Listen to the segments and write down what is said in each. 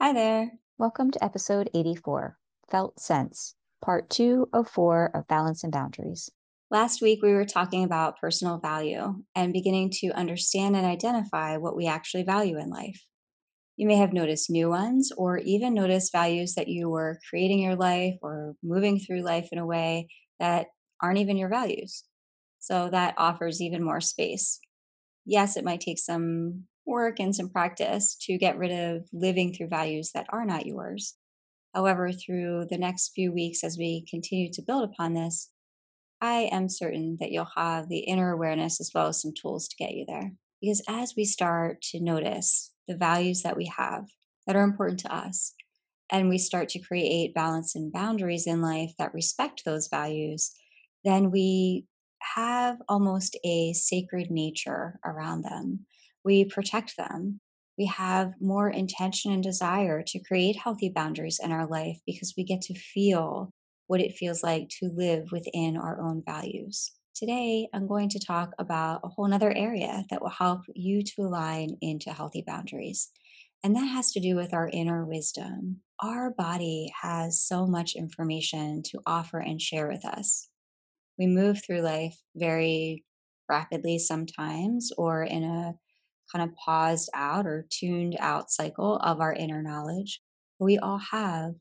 Hi there. Welcome to episode 84 Felt Sense, part two of four of Balance and Boundaries. Last week, we were talking about personal value and beginning to understand and identify what we actually value in life. You may have noticed new ones or even noticed values that you were creating your life or moving through life in a way that aren't even your values. So that offers even more space. Yes, it might take some work and some practice to get rid of living through values that are not yours. However, through the next few weeks, as we continue to build upon this, I am certain that you'll have the inner awareness as well as some tools to get you there. Because as we start to notice the values that we have that are important to us, and we start to create balance and boundaries in life that respect those values, then we have almost a sacred nature around them we protect them. We have more intention and desire to create healthy boundaries in our life because we get to feel what it feels like to live within our own values. Today, I'm going to talk about a whole other area that will help you to align into healthy boundaries. And that has to do with our inner wisdom. Our body has so much information to offer and share with us. We move through life very rapidly sometimes, or in a kind of paused out or tuned out cycle of our inner knowledge. We all have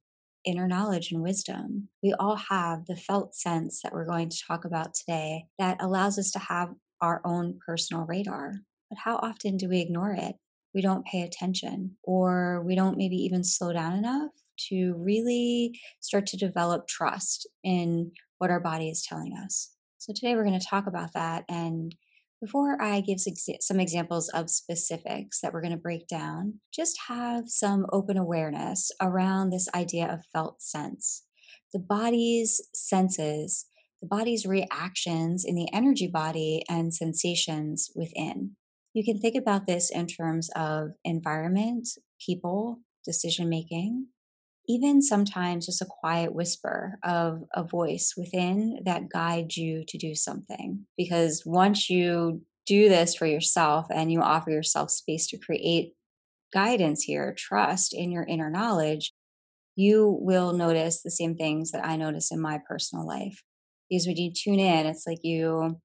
inner knowledge and wisdom. We all have the felt sense that we're going to talk about today that allows us to have our own personal radar. But how often do we ignore it? We don't pay attention, or we don't maybe even slow down enough to really start to develop trust in what our body is telling us. So, today we're going to talk about that and before I give some examples of specifics that we're going to break down, just have some open awareness around this idea of felt sense. The body's senses, the body's reactions in the energy body and sensations within. You can think about this in terms of environment, people, decision making, even sometimes just a quiet whisper of a voice within that guides you to do something. Because once you do this for yourself and you offer yourself space to create guidance here, trust in your inner knowledge, you will notice the same things that I notice in my personal life. Because when you tune in, it's like you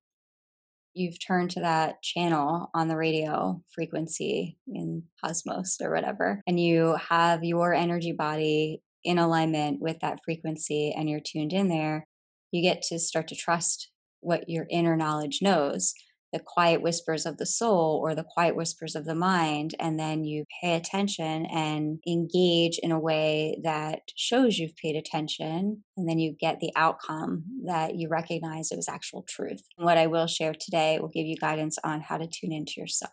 you've turned to that channel on the radio frequency in cosmos or whatever and you have your energy body in alignment with that frequency and you're tuned in there you get to start to trust what your inner knowledge knows the quiet whispers of the soul or the quiet whispers of the mind, and then you pay attention and engage in a way that shows you've paid attention, and then you get the outcome that you recognize it was actual truth. And what I will share today will give you guidance on how to tune into yourself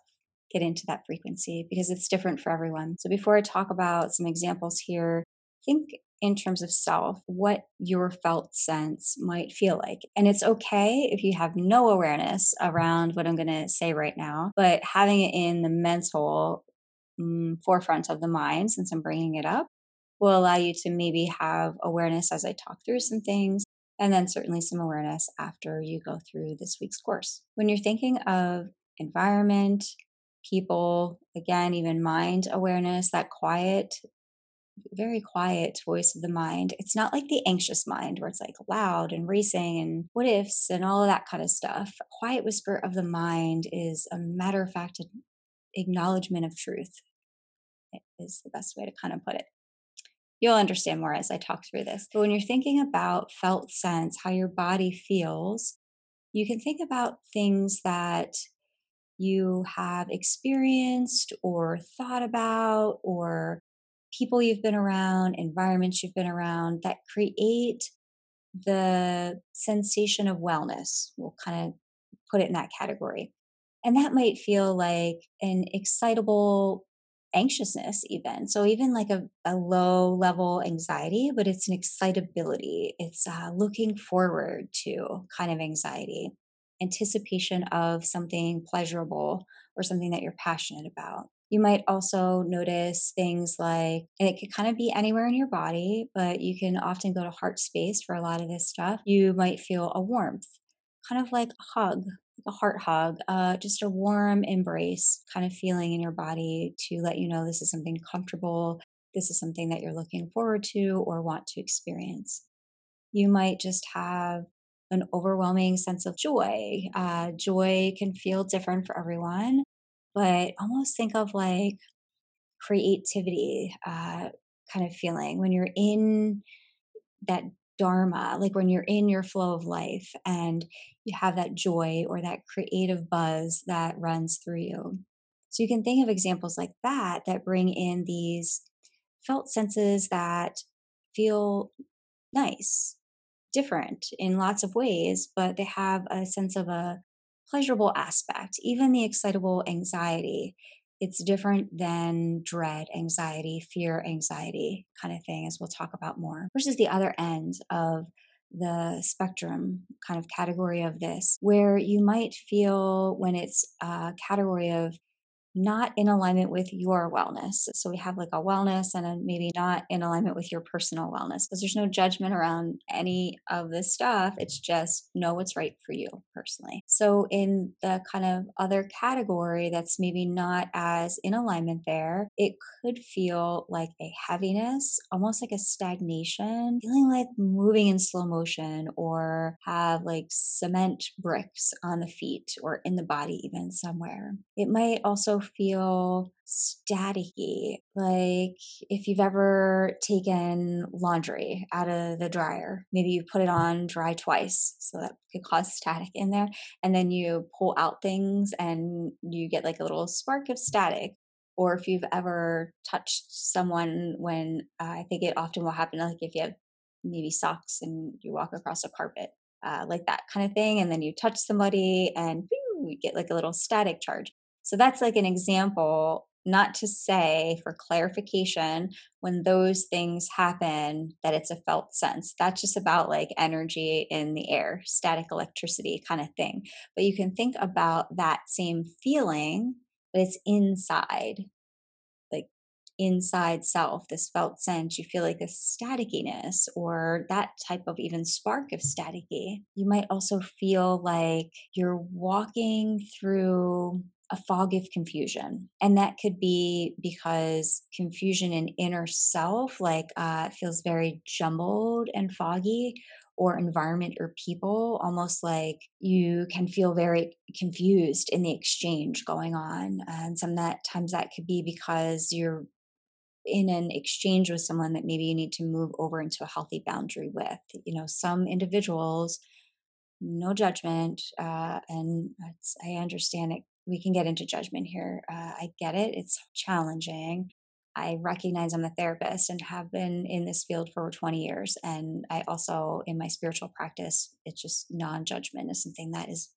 get into that frequency because it's different for everyone. So, before I talk about some examples here, think in terms of self, what your felt sense might feel like. And it's okay if you have no awareness around what I'm going to say right now, but having it in the mental mm, forefront of the mind, since I'm bringing it up, will allow you to maybe have awareness as I talk through some things. And then certainly some awareness after you go through this week's course. When you're thinking of environment, people, again, even mind awareness, that quiet very quiet voice of the mind. It's not like the anxious mind where it's like loud and racing and what ifs and all of that kind of stuff. Quiet whisper of the mind is a matter of fact acknowledgement of truth, is the best way to kind of put it. You'll understand more as I talk through this. But when you're thinking about felt sense, how your body feels, you can think about things that you have experienced or thought about or people you've been around, environments you've been around that create the sensation of wellness. We'll kind of put it in that category. And that might feel like an excitable anxiousness, even. So, even like a, a low level anxiety, but it's an excitability. It's uh, looking forward to kind of anxiety, anticipation of something pleasurable or something that you're passionate about. You might also notice things like, and it could kind of be anywhere in your body, but you can often go to heart space for a lot of this stuff. You might feel a warmth, kind of like a hug, a heart hug, uh, just a warm embrace kind of feeling in your body to let you know this is something comfortable this is something that you're looking forward to or want to experience. You might just have an overwhelming sense of joy. Uh, joy can feel different for everyone, but almost think of like creativity uh, kind of feeling when you're in that dharma, like when you're in your flow of life and you have that joy or that creative buzz that runs through you. So you can think of examples like that that bring in these felt senses that feel nice, different in lots of ways, but they have a sense of a pleasurable aspect. Even the excitable anxiety it's different than dread, anxiety, fear, anxiety kind of thing, as we'll talk about more, versus the other end of the spectrum kind of category of this, where you might feel when it's a category of not in alignment with your wellness. So we have like a wellness and a maybe not in alignment with your personal wellness because there's no judgment around any of this stuff. It's just know what's right for you personally. So in the kind of other category that's maybe not as in alignment there, it could feel like a heaviness, almost like a stagnation, feeling like moving in slow motion or have like cement bricks on the feet or in the body even somewhere. It might also feel staticky. Like if you've ever taken laundry out of the dryer, maybe you put it on dry twice, so that could cause static in there. And then you pull out things and you get like a little spark of static. Or if you've ever touched someone when uh, I think it often will happen, like if you have maybe socks and you walk across a carpet, uh, like that kind of thing. And then you touch somebody and you get like a little static charge. So that's like an example, not to say for clarification, when those things happen, that it's a felt sense. That's just about like energy in the air, static electricity kind of thing. But you can think about that same feeling, but it's inside, like inside self, this felt sense. You feel like this statickiness or that type of even spark of staticky. You might also feel like you're walking through a fog of confusion. And that could be because confusion in inner self, like uh, feels very jumbled and foggy, or environment or people, almost like you can feel very confused in the exchange going on. And sometimes that times that could be because you're in an exchange with someone that maybe you need to move over into a healthy boundary with. You know, some individuals no judgment uh, and i understand it we can get into judgment here. Uh, I get it. It's challenging. I recognize I'm a therapist and have been in this field for 20 years. And I also, in my spiritual practice, it's just non judgment is something that is,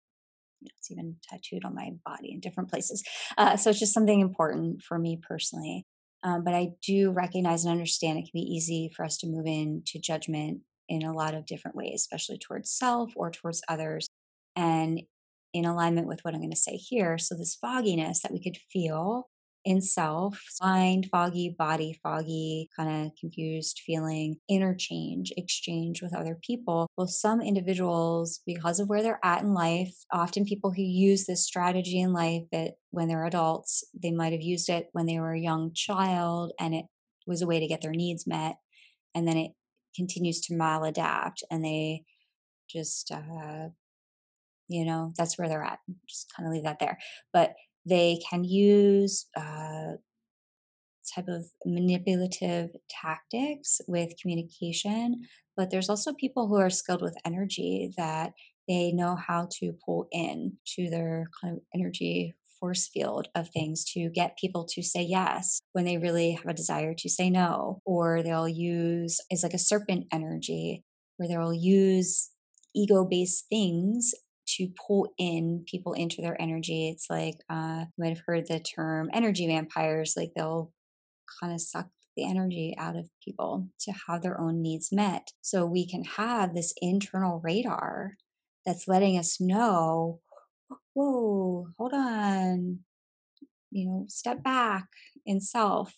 you know, it's even tattooed on my body in different places. Uh, so it's just something important for me personally. Um, but I do recognize and understand it can be easy for us to move into judgment in a lot of different ways, especially towards self or towards others. And in alignment with what I'm going to say here. So, this fogginess that we could feel in self, mind foggy, body foggy, kind of confused feeling, interchange, exchange with other people. Well, some individuals, because of where they're at in life, often people who use this strategy in life that when they're adults, they might have used it when they were a young child and it was a way to get their needs met. And then it continues to maladapt and they just uh, you know that's where they're at just kind of leave that there. But they can use uh, type of manipulative tactics with communication but there's also people who are skilled with energy that they know how to pull in to their kind of energy force field of things to get people to say yes when they really have a desire to say no or they'll use is like a serpent energy where they'll use ego based things to pull in people into their energy. It's like uh, you might have heard the term energy vampires. Like they'll kind of suck the energy out of people to have their own needs met. So we can have this internal radar that's letting us know, whoa, hold on, you know, step back in self.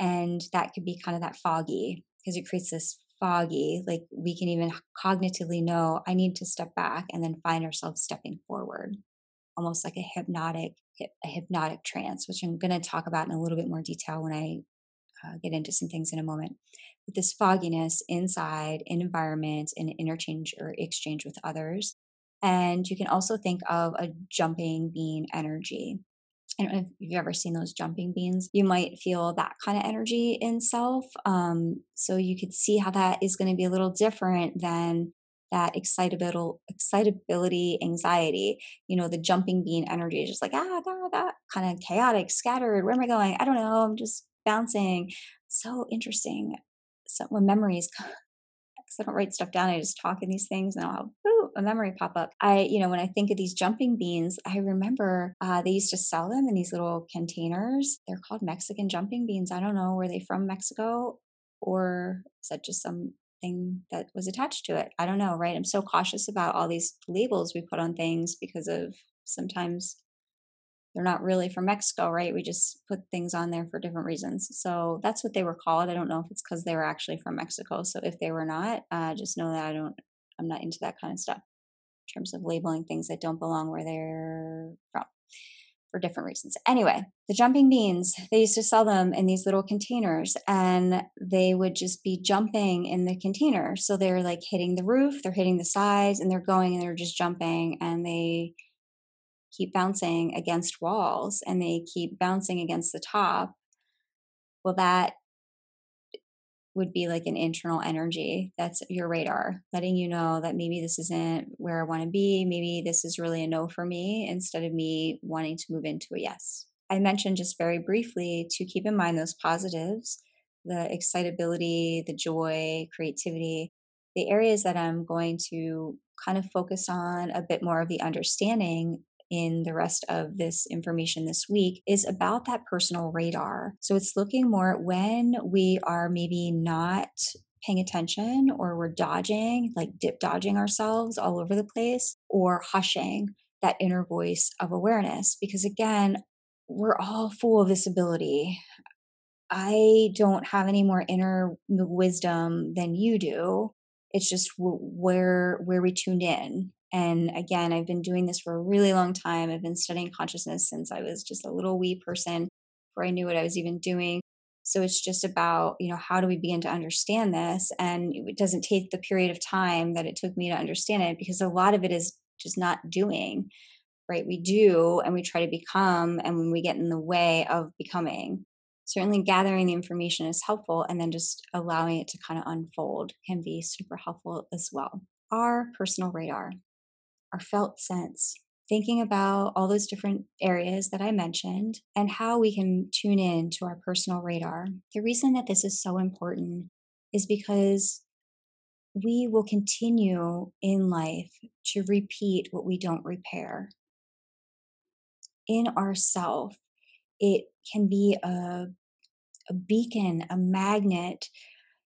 And that could be kind of that foggy because it creates this foggy, like we can even cognitively know I need to step back and then find ourselves stepping forward, almost like a hypnotic a hypnotic trance, which I'm going to talk about in a little bit more detail when I uh, get into some things in a moment. But this fogginess inside in environment in interchange or exchange with others. And you can also think of a jumping bean energy. Don't know if you've ever seen those jumping beans. You might feel that kind of energy in self. Um, so you could see how that is going to be a little different than that excitability, excitability, anxiety. You know, the jumping bean energy is just like ah, that, that kind of chaotic, scattered. Where am I going? I don't know. I'm just bouncing. So interesting. So when memories because I don't write stuff down. I just talk in these things and I'll have ooh, a memory pop up. I, you know, when I think of these jumping beans, I remember uh, they used to sell them in these little containers. They're called Mexican jumping beans. I don't know. Were they from Mexico or is that just something that was attached to it? I don't know, right? I'm so cautious about all these labels we put on things because of sometimes they're not really from Mexico, right? We just put things on there for different reasons. So that's what they were called. I don't know if it's because they were actually from Mexico. So if they were not, uh, just know that I don't, I'm not into that kind of stuff in terms of labeling things that don't belong where they're from for different reasons. Anyway, the jumping beans, they used to sell them in these little containers and they would just be jumping in the container. So they're like hitting the roof, they're hitting the sides, and they're going and they're just jumping and they keep bouncing against walls and they keep bouncing against the top, well, that would be like an internal energy. That's your radar, letting you know that maybe this isn't where I want to be. Maybe this is really a no for me instead of me wanting to move into a yes. I mentioned just very briefly to keep in mind those positives the excitability, the joy, creativity, the areas that I'm going to kind of focus on a bit more of the understanding in the rest of this information this week is about that personal radar. So it's looking more at when we are maybe not paying attention or we're dodging, like dip dodging ourselves all over the place, or hushing that inner voice of awareness. Because again, we're all full of this ability. I don't have any more inner wisdom than you do. It's just where where we tuned in and again, I've been doing this for a really long time. I've been studying consciousness since I was just a little wee person before I knew what I was even doing. So it's just about, you know, how do we begin to understand this? And it doesn't take the period of time that it took me to understand it because a lot of it is just not doing, right? We do and we try to become, and when we get in the way of becoming, certainly gathering the information is helpful and then just allowing it to kind of unfold can be super helpful as well. Our personal radar our felt sense, thinking about all those different areas that I mentioned and how we can tune in to our personal radar. The reason that this is so important is because we will continue in life to repeat what we don't repair. In ourself, it can be a, a beacon, a magnet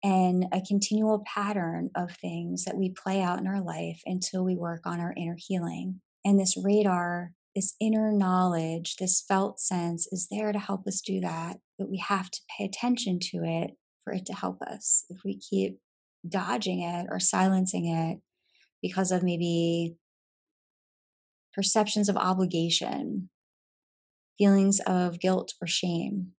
and a continual pattern of things that we play out in our life until we work on our inner healing. And this radar, this inner knowledge, this felt sense is there to help us do that, but we have to pay attention to it for it to help us. If we keep dodging it or silencing it because of maybe perceptions of obligation, feelings of guilt or shame,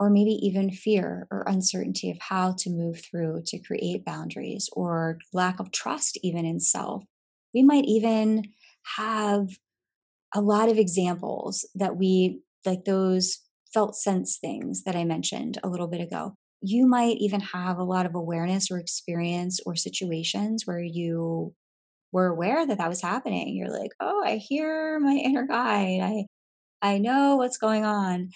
or maybe even fear or uncertainty of how to move through to create boundaries or lack of trust, even in self. We might even have a lot of examples that we like those felt sense things that I mentioned a little bit ago. You might even have a lot of awareness or experience or situations where you were aware that that was happening. You're like, oh, I hear my inner guide. I I know what's going on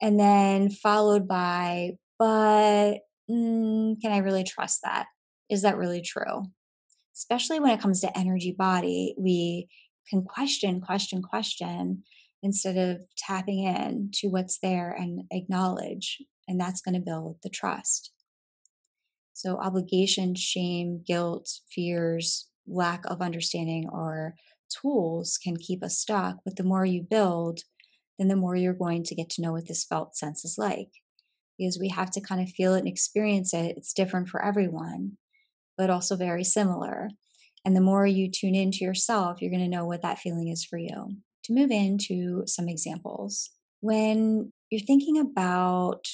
and then followed by, but mm, can I really trust that? Is that really true? Especially when it comes to energy body, we can question, question, question instead of tapping in to what's there and acknowledge. And that's going to build the trust. So, obligation, shame, guilt, fears, lack of understanding, or tools can keep us stuck. But the more you build, then the more you're going to get to know what this felt sense is like. Because we have to kind of feel it and experience it. It's different for everyone, but also very similar. And the more you tune into yourself, you're going to know what that feeling is for you. To move into some examples, when you're thinking about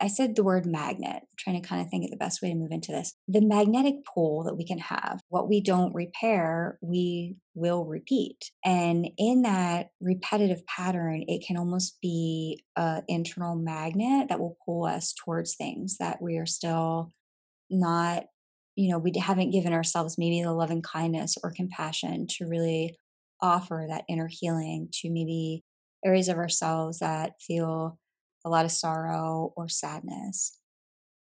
I said the word magnet, I'm trying to kind of think of the best way to move into this. The magnetic pull that we can have, what we don't repair, we will repeat. And in that repetitive pattern, it can almost be an internal magnet that will pull us towards things that we are still not, you know, we haven't given ourselves maybe the loving kindness or compassion to really offer that inner healing to maybe areas of ourselves that feel a lot of sorrow or sadness.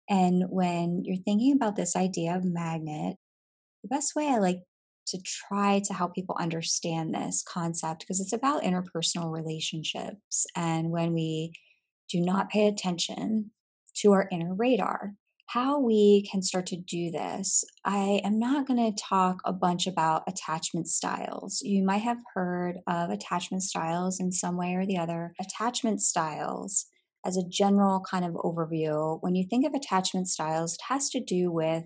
And when you're thinking about this idea of magnet, the best way I like to try to help people understand this concept because it's about interpersonal relationships. And when we do not pay attention to our inner radar, how we can start to do this. I am not going to talk a bunch about attachment styles. You might have heard of attachment styles in some way or the other. Attachment styles as a general kind of overview, when you think of attachment styles, it has to do with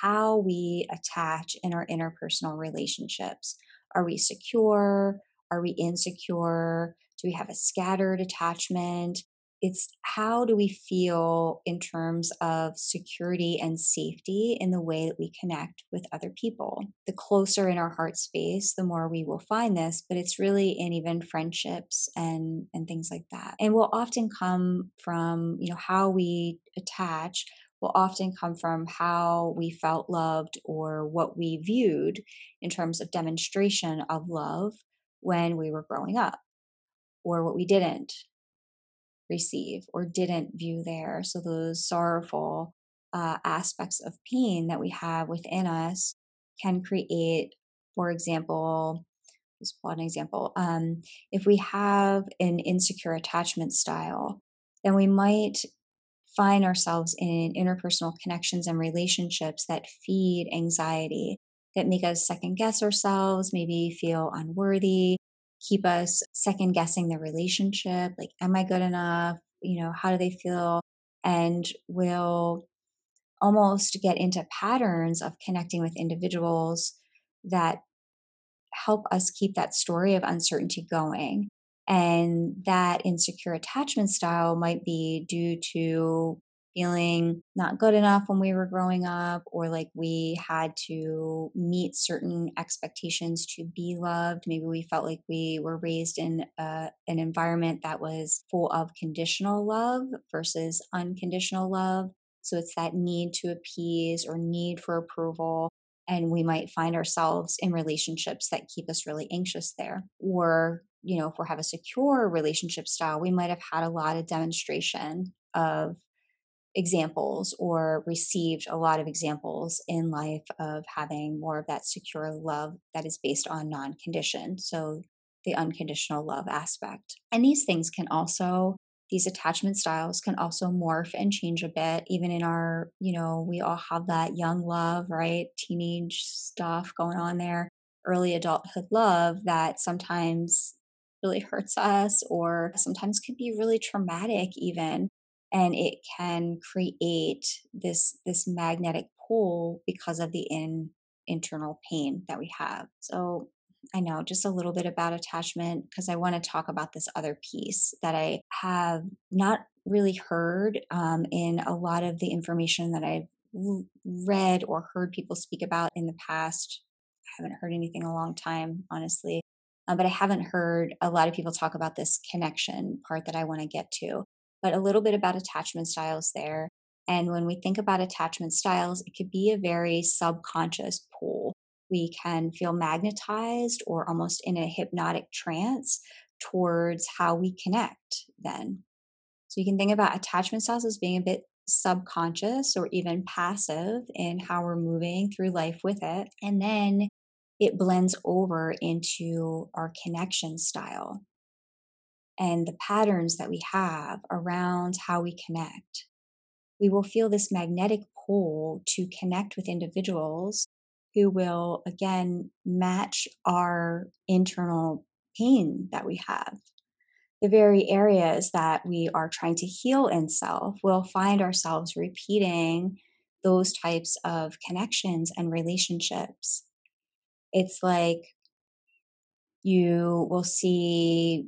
how we attach in our interpersonal relationships. Are we secure? Are we insecure? Do we have a scattered attachment? It's how do we feel in terms of security and safety in the way that we connect with other people. The closer in our heart space, the more we will find this, but it's really in even friendships and and things like that. And will often come from, you know, how we attach will often come from how we felt loved or what we viewed in terms of demonstration of love when we were growing up or what we didn't receive or didn't view there. So those sorrowful uh, aspects of pain that we have within us can create, for example, pull an example. Um, if we have an insecure attachment style, then we might find ourselves in interpersonal connections and relationships that feed anxiety, that make us second guess ourselves, maybe feel unworthy, keep us second guessing the relationship like am i good enough? You know how do they feel? And will almost get into patterns of connecting with individuals that help us keep that story of uncertainty going. And that insecure attachment style might be due to feeling not good enough when we were growing up, or like we had to meet certain expectations to be loved. Maybe we felt like we were raised in a, an environment that was full of conditional love versus unconditional love. So it's that need to appease or need for approval. And we might find ourselves in relationships that keep us really anxious there. Or, you know, if we have a secure relationship style, we might have had a lot of demonstration of examples or received a lot of examples in life of having more of that secure love that is based on non conditioned. So, the unconditional love aspect. And these things can also, these attachment styles can also morph and change a bit, even in our, you know, we all have that young love, right? Teenage stuff going on there, early adulthood love that sometimes really hurts us or sometimes can be really traumatic even and it can create this this magnetic pull because of the in internal pain that we have. So i know just a little bit about attachment because i want to talk about this other piece that i have not really heard um, in a lot of the information that i've read or heard people speak about in the past. I haven't heard anything a long time honestly uh, but i haven't heard a lot of people talk about this connection part that i want to get to but a little bit about attachment styles there. And when we think about attachment styles, it could be a very subconscious pull. We can feel magnetized or almost in a hypnotic trance towards how we connect then. So you can think about attachment styles as being a bit subconscious or even passive in how we're moving through life with it. And then it blends over into our connection style and the patterns that we have around how we connect, we will feel this magnetic pull to connect with individuals who will again match our internal pain that we have. The very areas that we are trying to heal in self will find ourselves repeating those types of connections and relationships. It's like you will see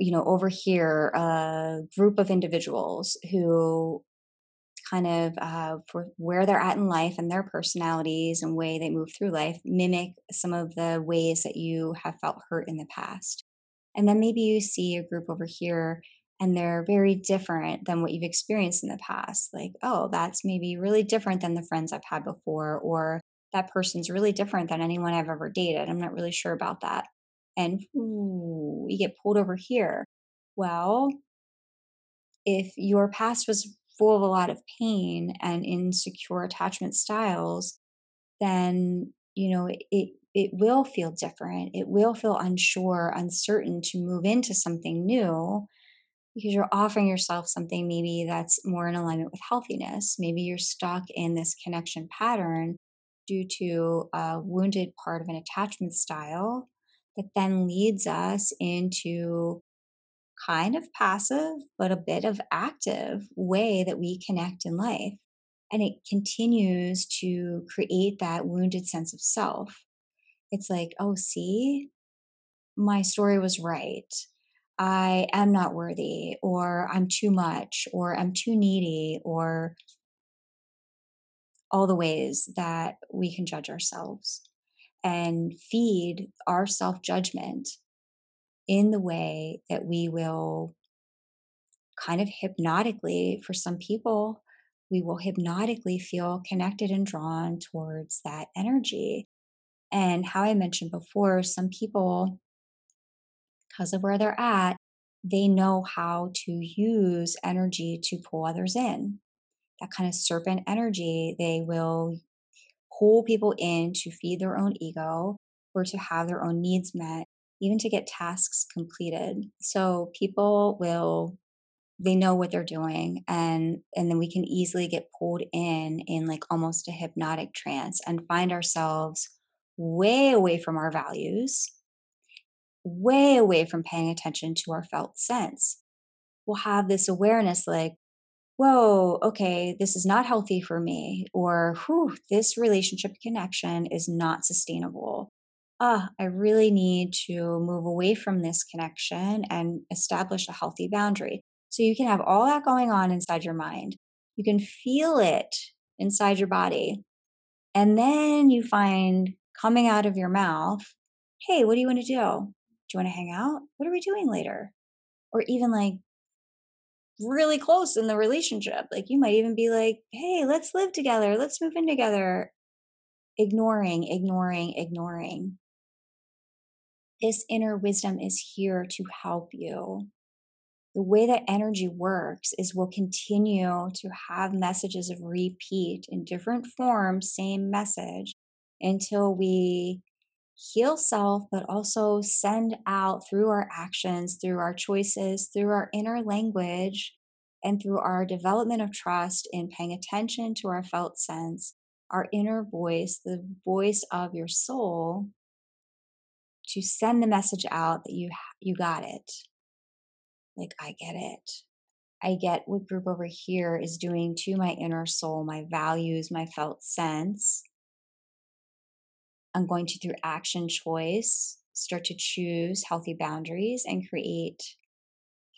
you know, over here, a group of individuals who kind of uh, for where they're at in life and their personalities and way they move through life mimic some of the ways that you have felt hurt in the past. And then maybe you see a group over here and they're very different than what you've experienced in the past. Like, oh, that's maybe really different than the friends I've had before, or that person's really different than anyone I've ever dated. I'm not really sure about that. And ooh, you get pulled over here. Well, if your past was full of a lot of pain and insecure attachment styles, then, you know, it, it will feel different. It will feel unsure, uncertain to move into something new because you're offering yourself something maybe that's more in alignment with healthiness. Maybe you're stuck in this connection pattern due to a wounded part of an attachment style that then leads us into kind of passive, but a bit of active way that we connect in life. And it continues to create that wounded sense of self. It's like, oh, see, my story was right. I am not worthy, or I'm too much, or I'm too needy, or all the ways that we can judge ourselves and feed our self judgment in the way that we will kind of hypnotically, for some people, we will hypnotically feel connected and drawn towards that energy. And how I mentioned before, some people, because of where they're at, they know how to use energy to pull others in. That kind of serpent energy, they will pull people in to feed their own ego or to have their own needs met even to get tasks completed. So people will they know what they're doing and and then we can easily get pulled in in like almost a hypnotic trance and find ourselves way away from our values way away from paying attention to our felt sense we'll have this awareness like whoa okay this is not healthy for me or whew this relationship connection is not sustainable ah, I really need to move away from this connection and establish a healthy boundary. So you can have all that going on inside your mind. You can feel it inside your body. And then you find coming out of your mouth, hey, what do you want to do? Do you want to hang out? What are we doing later? Or even like really close in the relationship. Like you might even be like, hey, let's live together. Let's move in together. Ignoring, ignoring, ignoring this inner wisdom is here to help you. The way that energy works is we'll continue to have messages of repeat in different forms, same message, until we heal self, but also send out through our actions, through our choices, through our inner language, and through our development of trust in paying attention to our felt sense, our inner voice, the voice of your soul, to send the message out that you you got it. Like i get it. I get what group over here is doing to my inner soul my values my felt sense i'm going to through action choice start to choose healthy boundaries and create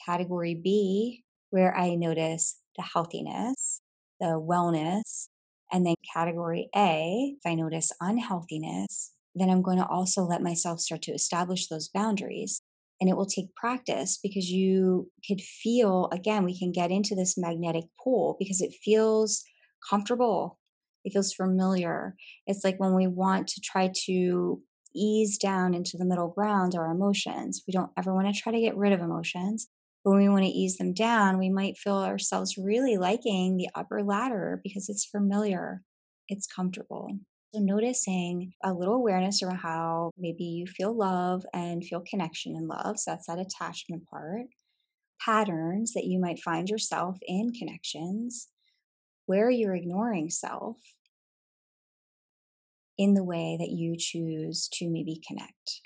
category b where i notice the healthiness the wellness and then category a if i notice unhealthiness then I'm going to also let myself start to establish those boundaries. And it will take practice because you could feel, again, we can get into this magnetic pull because it feels comfortable. It feels familiar. It's like when we want to try to ease down into the middle ground our emotions. We don't ever want to try to get rid of emotions. But when we want to ease them down, we might feel ourselves really liking the upper ladder because it's familiar, it's comfortable. So, noticing a little awareness around how maybe you feel love and feel connection and love. So, that's that attachment part. Patterns that you might find yourself in connections where you're ignoring self in the way that you choose to maybe connect.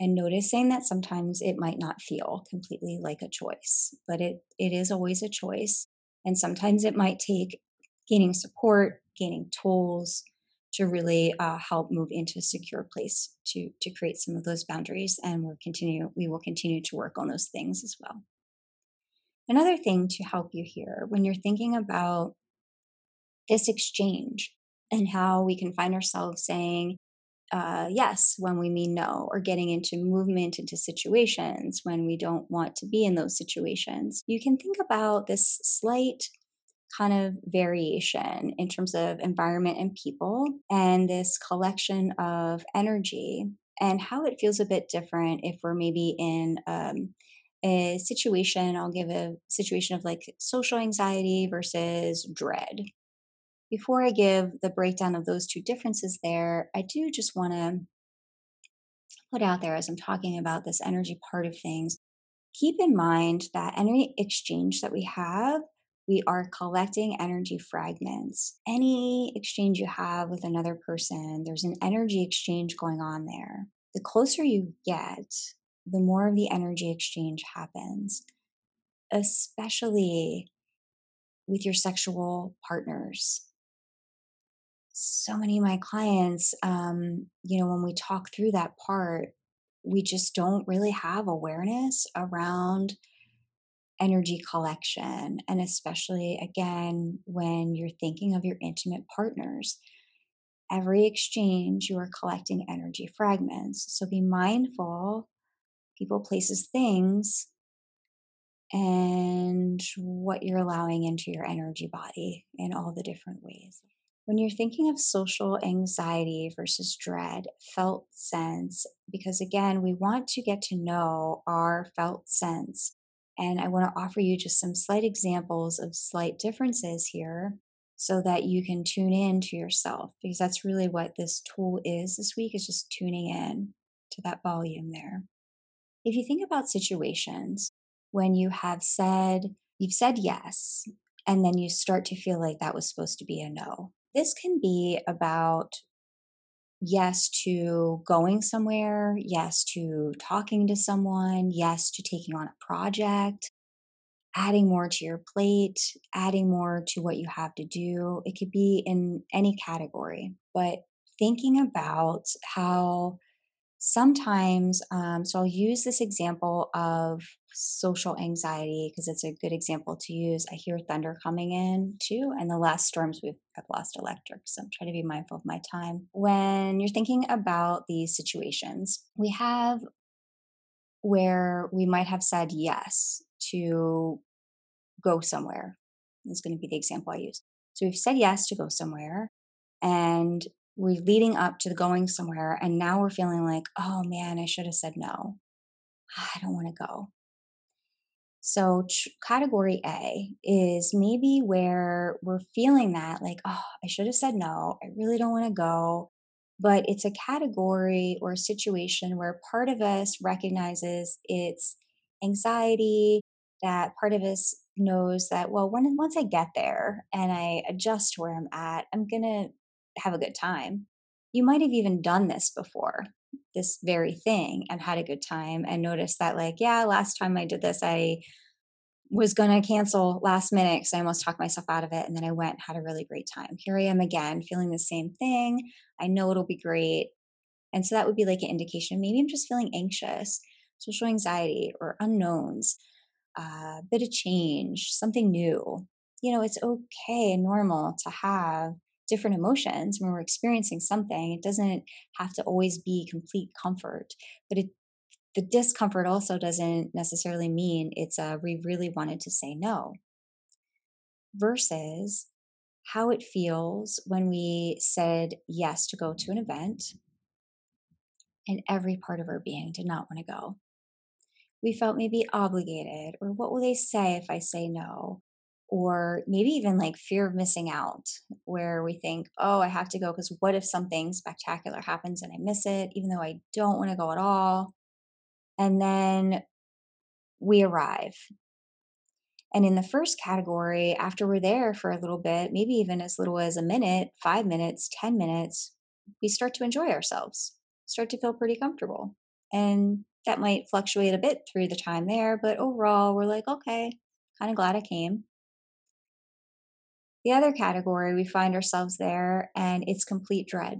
And noticing that sometimes it might not feel completely like a choice, but it, it is always a choice. And sometimes it might take gaining support, gaining tools, to really uh, help move into a secure place to to create some of those boundaries and we'll continue we will continue to work on those things as well another thing to help you here when you're thinking about this exchange and how we can find ourselves saying uh, yes when we mean no, or getting into movement into situations when we don't want to be in those situations. You can think about this slight kind of variation in terms of environment and people and this collection of energy and how it feels a bit different if we're maybe in um, a situation. I'll give a situation of like social anxiety versus dread before I give the breakdown of those two differences there, I do just want to put out there as I'm talking about this energy part of things. Keep in mind that energy exchange that we have, we are collecting energy fragments. Any exchange you have with another person, there's an energy exchange going on there. The closer you get, the more of the energy exchange happens, especially with your sexual partners so many of my clients, um, you know, when we talk through that part, we just don't really have awareness around energy collection. And especially, again, when you're thinking of your intimate partners, every exchange you are collecting energy fragments. So be mindful, people, places, things, and what you're allowing into your energy body in all the different ways. When you're thinking of social anxiety versus dread, felt sense, because again, we want to get to know our felt sense. And I want to offer you just some slight examples of slight differences here so that you can tune in to yourself, because that's really what this tool is this week is just tuning in to that volume there. If you think about situations when you have said, you've said yes, and then you start to feel like that was supposed to be a no this can be about yes to going somewhere, yes to talking to someone, yes to taking on a project, adding more to your plate, adding more to what you have to do. It could be in any category, but thinking about how sometimes um, so i'll use this example of social anxiety because it's a good example to use. I hear thunder coming in too and the last storms we've have lost electric so i'm trying to be mindful of my time. When you're thinking about these situations we have where we might have said yes to go somewhere is going to be the example i use. So we've said yes to go somewhere and we're leading up to the going somewhere and now we're feeling like oh man i should have said no. Ah, I don't want to go so category a is maybe where we're feeling that like oh i should have said no i really don't want to go but it's a category or a situation where part of us recognizes it's anxiety that part of us knows that well when once i get there and i adjust to where i'm at i'm going to have a good time. You might have even done this before, this very thing, and had a good time and noticed that, like, yeah, last time I did this, I was going to cancel last minute because I almost talked myself out of it. And then I went had a really great time. Here I am again, feeling the same thing. I know it'll be great. And so that would be like an indication. Maybe I'm just feeling anxious, social anxiety, or unknowns, a uh, bit of change, something new. You know, it's okay and normal to have different emotions when we're experiencing something. It doesn't have to always be complete comfort, but it the discomfort also doesn't necessarily mean it's a we really wanted to say no. Versus how it feels when we said yes to go to an event and every part of our being did not want to go. We felt maybe obligated, or what will they say if I say no? Or maybe even like fear of missing out, where we think, oh, I have to go because what if something spectacular happens and I miss it, even though I don't want to go at all? And then we arrive. And in the first category, after we're there for a little bit, maybe even as little as a minute, five minutes, 10 minutes, we start to enjoy ourselves, start to feel pretty comfortable. And that might fluctuate a bit through the time there, but overall, we're like, okay, kind of glad I came The other category, we find ourselves there and it's complete dread.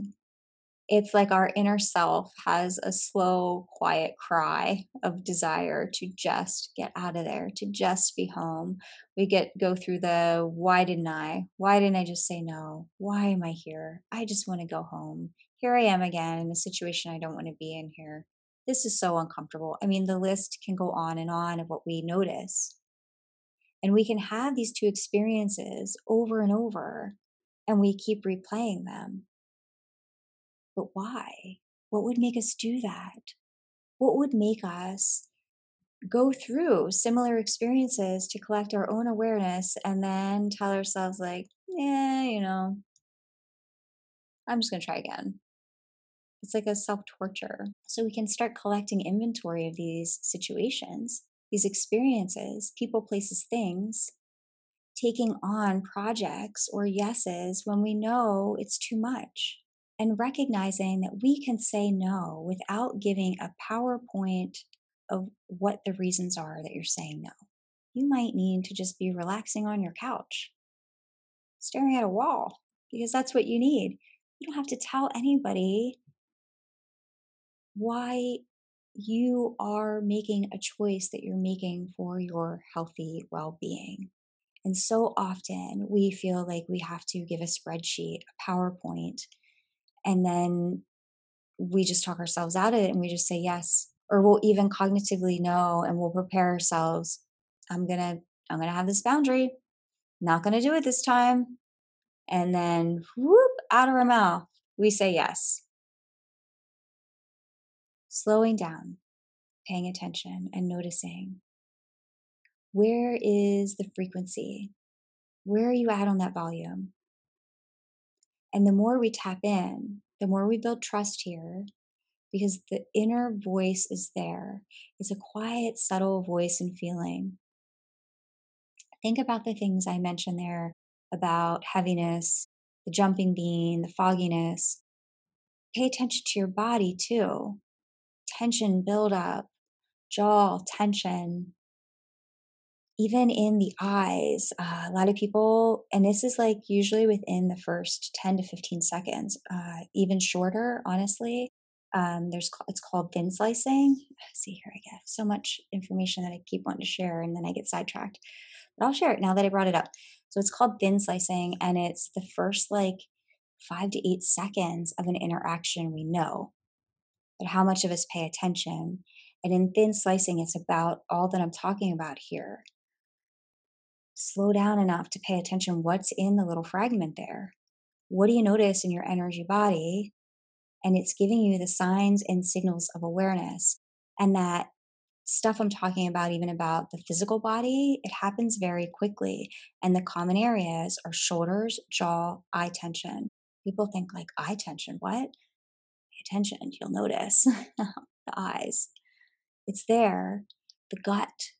It's like our inner self has a slow, quiet cry of desire to just get out of there, to just be home. We get go through the why didn't I? Why didn't I just say no? Why am I here? I just want to go home. Here I am again in a situation I don't want to be in here. This is so uncomfortable. I mean, the list can go on and on of what we notice. And we can have these two experiences over and over, and we keep replaying them but why? What would make us do that? What would make us go through similar experiences to collect our own awareness and then tell ourselves, like, yeah, you know, I'm just going to try again. It's like a self torture. So we can start collecting inventory of these situations, these experiences, people, places, things, taking on projects or yeses when we know it's too much and recognizing that we can say no without giving a PowerPoint of what the reasons are that you're saying no. You might need to just be relaxing on your couch, staring at a wall, because that's what you need. You don't have to tell anybody why you are making a choice that you're making for your healthy well being. And so often we feel like we have to give a spreadsheet, a PowerPoint, and then we just talk ourselves out of it and we just say yes or we'll even cognitively know and we'll prepare ourselves i'm gonna i'm gonna have this boundary. Not gonna do it this time. And then whoop out of our mouth we say yes slowing down paying attention and noticing where is the frequency where are you at on that volume and the more we tap in, the more we build trust here because the inner voice is there. It's a quiet, subtle voice and feeling. Think about the things I mentioned there about heaviness, the jumping bean, the fogginess. Pay attention to your body too. Tension build up, jaw tension, even in the eyes, uh, a lot of people, and this is like usually within the first 10 to 15 seconds, uh, even shorter, honestly. Um, there's it's called thin slicing. See here, I get so much information that I keep wanting to share, and then I get sidetracked. But I'll share it now that I brought it up. So it's called thin slicing, and it's the first like five to eight seconds of an interaction we know, but how much of us pay attention. And in thin slicing, it's about all that I'm talking about here slow down enough to pay attention what's in the little fragment there. What do you notice in your energy body? And it's giving you the signs and signals of awareness. And that stuff I'm talking about, even about the physical body, it happens very quickly. And the common areas are shoulders, jaw, eye tension. People think like eye tension, what? Attention, you'll notice the eyes. It's there. The gut,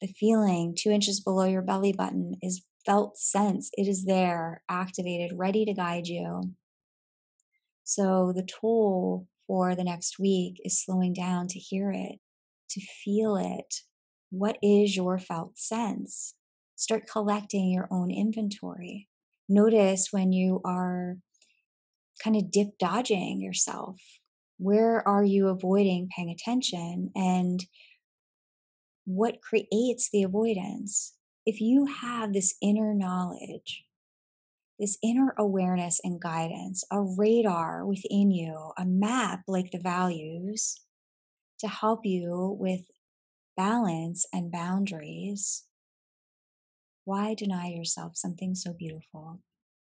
the feeling two inches below your belly button is felt sense. It is there, activated, ready to guide you. So the tool for the next week is slowing down to hear it, to feel it. What is your felt sense? Start collecting your own inventory. Notice when you are kind of dip dodging yourself. Where are you avoiding paying attention? And what creates the avoidance. If you have this inner knowledge, this inner awareness and guidance, a radar within you, a map like the values to help you with balance and boundaries, why deny yourself something so beautiful?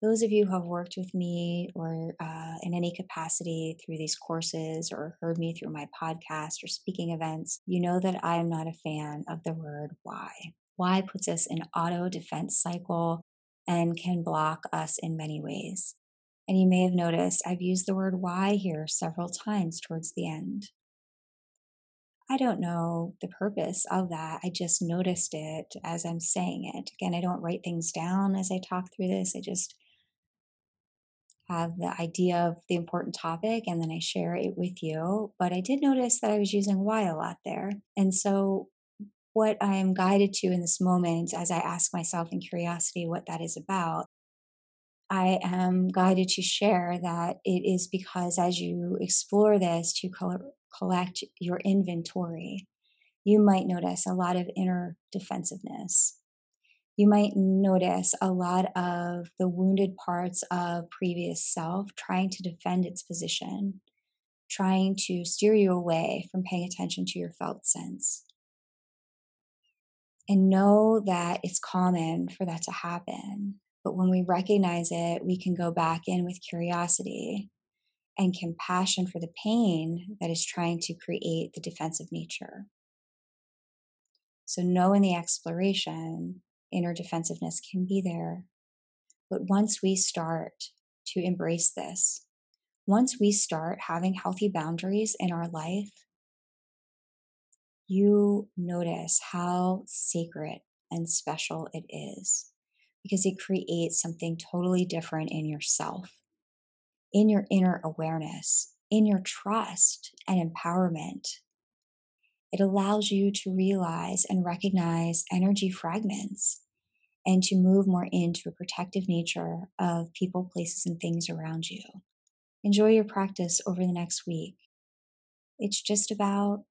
Those of you who have worked with me or uh, in any capacity through these courses or heard me through my podcast or speaking events, you know that I am not a fan of the word why. Why puts us in auto defense cycle and can block us in many ways. And you may have noticed I've used the word why here several times towards the end. I don't know the purpose of that. I just noticed it as I'm saying it. Again, I don't write things down as I talk through this. I just have the idea of the important topic and then I share it with you. But I did notice that I was using why a lot there. And so what I am guided to in this moment as I ask myself in curiosity what that is about, I am guided to share that it is because as you explore this to co- collect your inventory, you might notice a lot of inner defensiveness. You might notice a lot of the wounded parts of previous self trying to defend its position, trying to steer you away from paying attention to your felt sense and know that it's common for that to happen. But when we recognize it, we can go back in with curiosity and compassion for the pain that is trying to create the defensive nature. So, know in the exploration, inner defensiveness can be there. But once we start to embrace this, once we start having healthy boundaries in our life, you notice how sacred and special it is because it creates something totally different in yourself, in your inner awareness, in your trust and empowerment. It allows you to realize and recognize energy fragments and to move more into a protective nature of people, places, and things around you. Enjoy your practice over the next week. It's just about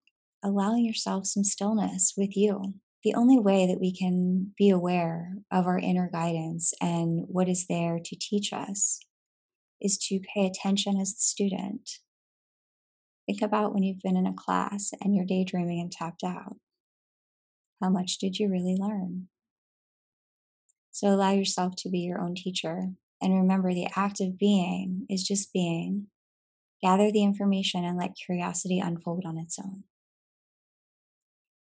allowing yourself some stillness with you. The only way that we can be aware of our inner guidance and what is there to teach us is to pay attention as the student. Think about when you've been in a class and you're daydreaming and tapped out. How much did you really learn? So allow yourself to be your own teacher. And remember, the act of being is just being. Gather the information and let curiosity unfold on its own.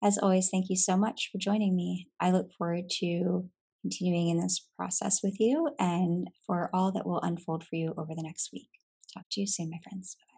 As always, thank you so much for joining me. I look forward to continuing in this process with you and for all that will unfold for you over the next week. Talk to you soon, my friends. Bye.